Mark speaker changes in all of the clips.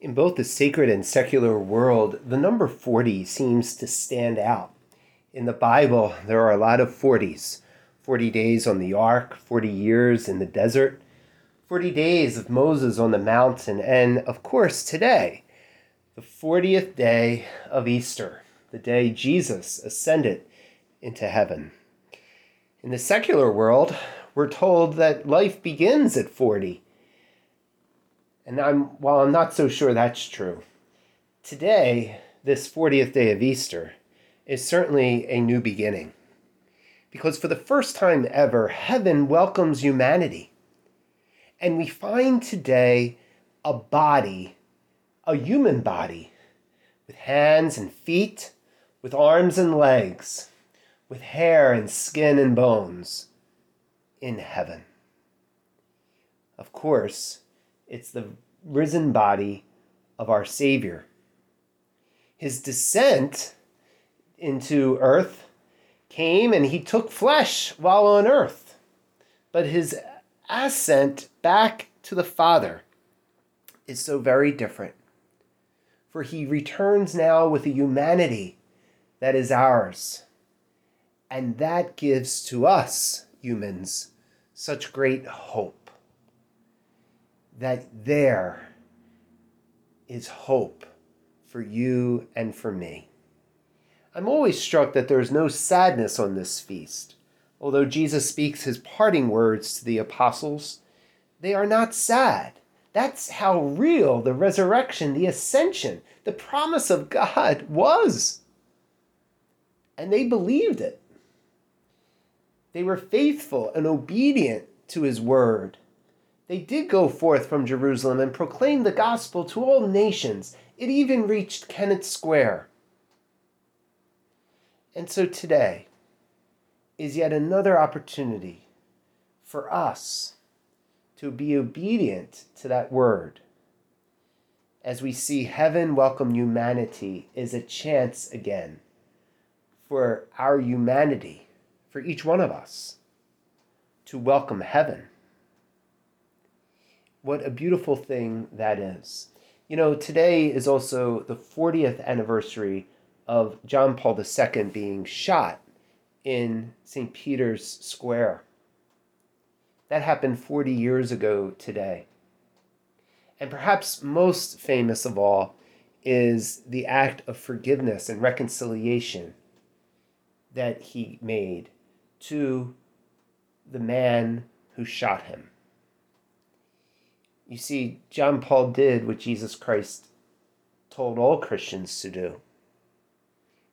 Speaker 1: In both the sacred and secular world, the number 40 seems to stand out. In the Bible, there are a lot of 40s 40 days on the ark, 40 years in the desert, 40 days of Moses on the mountain, and of course, today, the 40th day of Easter, the day Jesus ascended into heaven. In the secular world, we're told that life begins at 40 and I'm, while I'm not so sure that's true, today, this 40th day of Easter, is certainly a new beginning. Because for the first time ever, heaven welcomes humanity. And we find today a body, a human body, with hands and feet, with arms and legs, with hair and skin and bones, in heaven. Of course, it's the risen body of our Savior. His descent into earth came and he took flesh while on earth. But his ascent back to the Father is so very different. For he returns now with a humanity that is ours. And that gives to us, humans, such great hope that there is hope for you and for me. I'm always struck that there is no sadness on this feast. Although Jesus speaks his parting words to the apostles, they are not sad. That's how real the resurrection, the ascension, the promise of God was. And they believed it. They were faithful and obedient to his word they did go forth from Jerusalem and proclaim the gospel to all nations. It even reached Kennett Square. And so today is yet another opportunity for us to be obedient to that word. As we see heaven welcome humanity is a chance again for our humanity, for each one of us, to welcome heaven what a beautiful thing that is. You know, today is also the 40th anniversary of John Paul II being shot in St. Peter's Square. That happened 40 years ago today. And perhaps most famous of all is the act of forgiveness and reconciliation that he made to the man who shot him. You see, John Paul did what Jesus Christ told all Christians to do.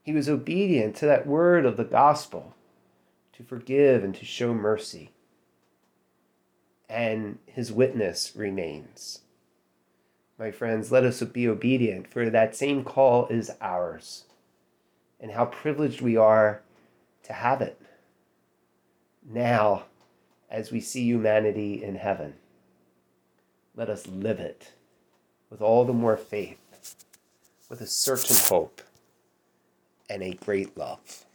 Speaker 1: He was obedient to that word of the gospel to forgive and to show mercy. And his witness remains. My friends, let us be obedient, for that same call is ours. And how privileged we are to have it now as we see humanity in heaven let us live it with all the more faith, with a certain hope, and a great love.